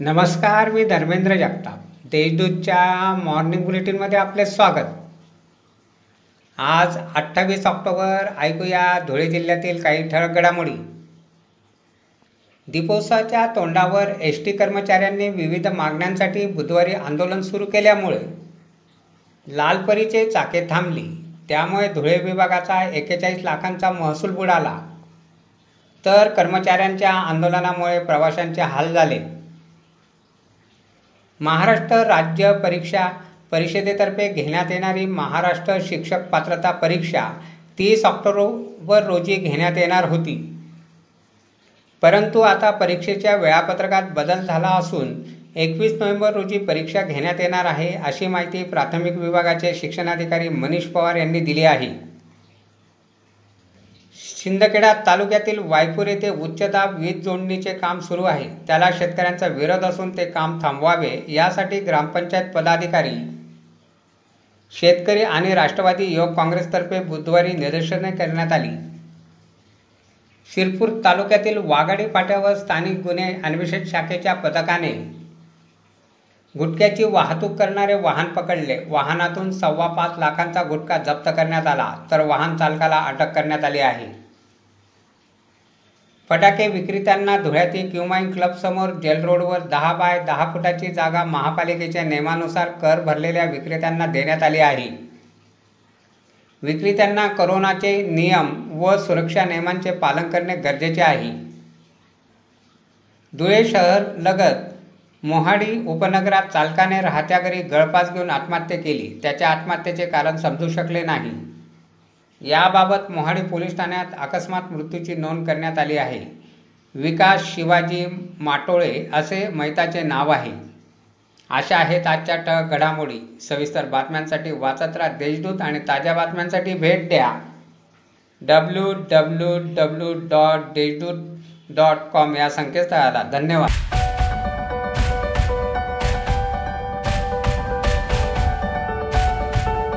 नमस्कार मी धर्मेंद्र जगताप. देशदूतच्या मॉर्निंग बुलेटिनमध्ये आपले स्वागत. आज अठ्ठावीस ऑक्टोबर ऐकूया धुळे जिल्ह्यातील काही ठळक घडामोडी. दीपोत्सवाच्या तोंडावर एस टी कर्मचाऱ्यांनी विविध मागण्यांसाठी बुधवारी आंदोलन सुरू केल्यामुळे लालपरीचे चाके थांबली. त्यामुळे धुळे विभागाचा एकेचाळीस लाखांचा महसूल बुडाला. तर कर्मचाऱ्यांच्या आंदोलनामुळे प्रवाशांचे हाल झाले. महाराष्ट्र राज्य परीक्षा परिषदेतर्फे घेण्यात येणारी महाराष्ट्र शिक्षक पात्रता परीक्षा तीस ऑक्टोबर रोजी घेण्यात येणार होती. परंतु आता परीक्षेच्या वेळापत्रकात बदल झाला असून एकवीस नोव्हेंबर रोजी परीक्षा घेण्यात येणार आहे अशी माहिती प्राथमिक विभागाचे शिक्षणाधिकारी मनीष पवार यांनी दिली आहे. शिंदखेडा तालुक्यातील वायपूर येथे उच्चदाब वीज जोडणीचे काम सुरू आहे. त्याला शेतकऱ्यांचा विरोध असून ते काम थांबवावे यासाठी ग्रामपंचायत पदाधिकारी शेतकरी आणि राष्ट्रवादी युवक काँग्रेसतर्फे बुधवारी निदर्शने करण्यात आली. शिरपूर तालुक्यातील वाघाडी फाट्यावर स्थानिक गुन्हे अन्वेषण शाखेच्या पथकाने गुटख्याची वाहतूक करणारे वाहन पकडले. वाहनातून सव्वा पाच लाखांचा गुटखा जप्त करण्यात आला तर वाहन चालकाला अटक करण्यात आली आहे. फटाके विक्रेत्यांना धुळ्यातील क्युमाईन क्लबसमोर जेल रोडवर दहा बाय दहा फुटाची जागा महापालिकेच्या नियमानुसार कर भरलेल्या विक्रेत्यांना देण्यात आली आहे. विक्रेत्यांना करोनाचे नियम व सुरक्षा नियमांचे पालन करणे गरजेचे आहे. धुळे शहर लगत मोहाडी उपनगरात चालकाने राहत्या घरी गळपास घेऊन आत्महत्या केली. त्याच्या आत्महत्येचे कारण समजू शकले नाही. याबाबत मोहाडी पोलीस ठाण्यात अकस्मात मृत्यूची नोंद करण्यात आली आहे. विकास शिवाजी माटोळे असे मैताचे नाव आहे. अशा आहेत आजच्या ट घडामोडी. सविस्तर बातम्यांसाठी वाचत राहा देशदूत आणि ताज्या बातम्यांसाठी भेट द्या. W W W dot Deshdoot dot com या संकेतस्थळाला. धन्यवाद.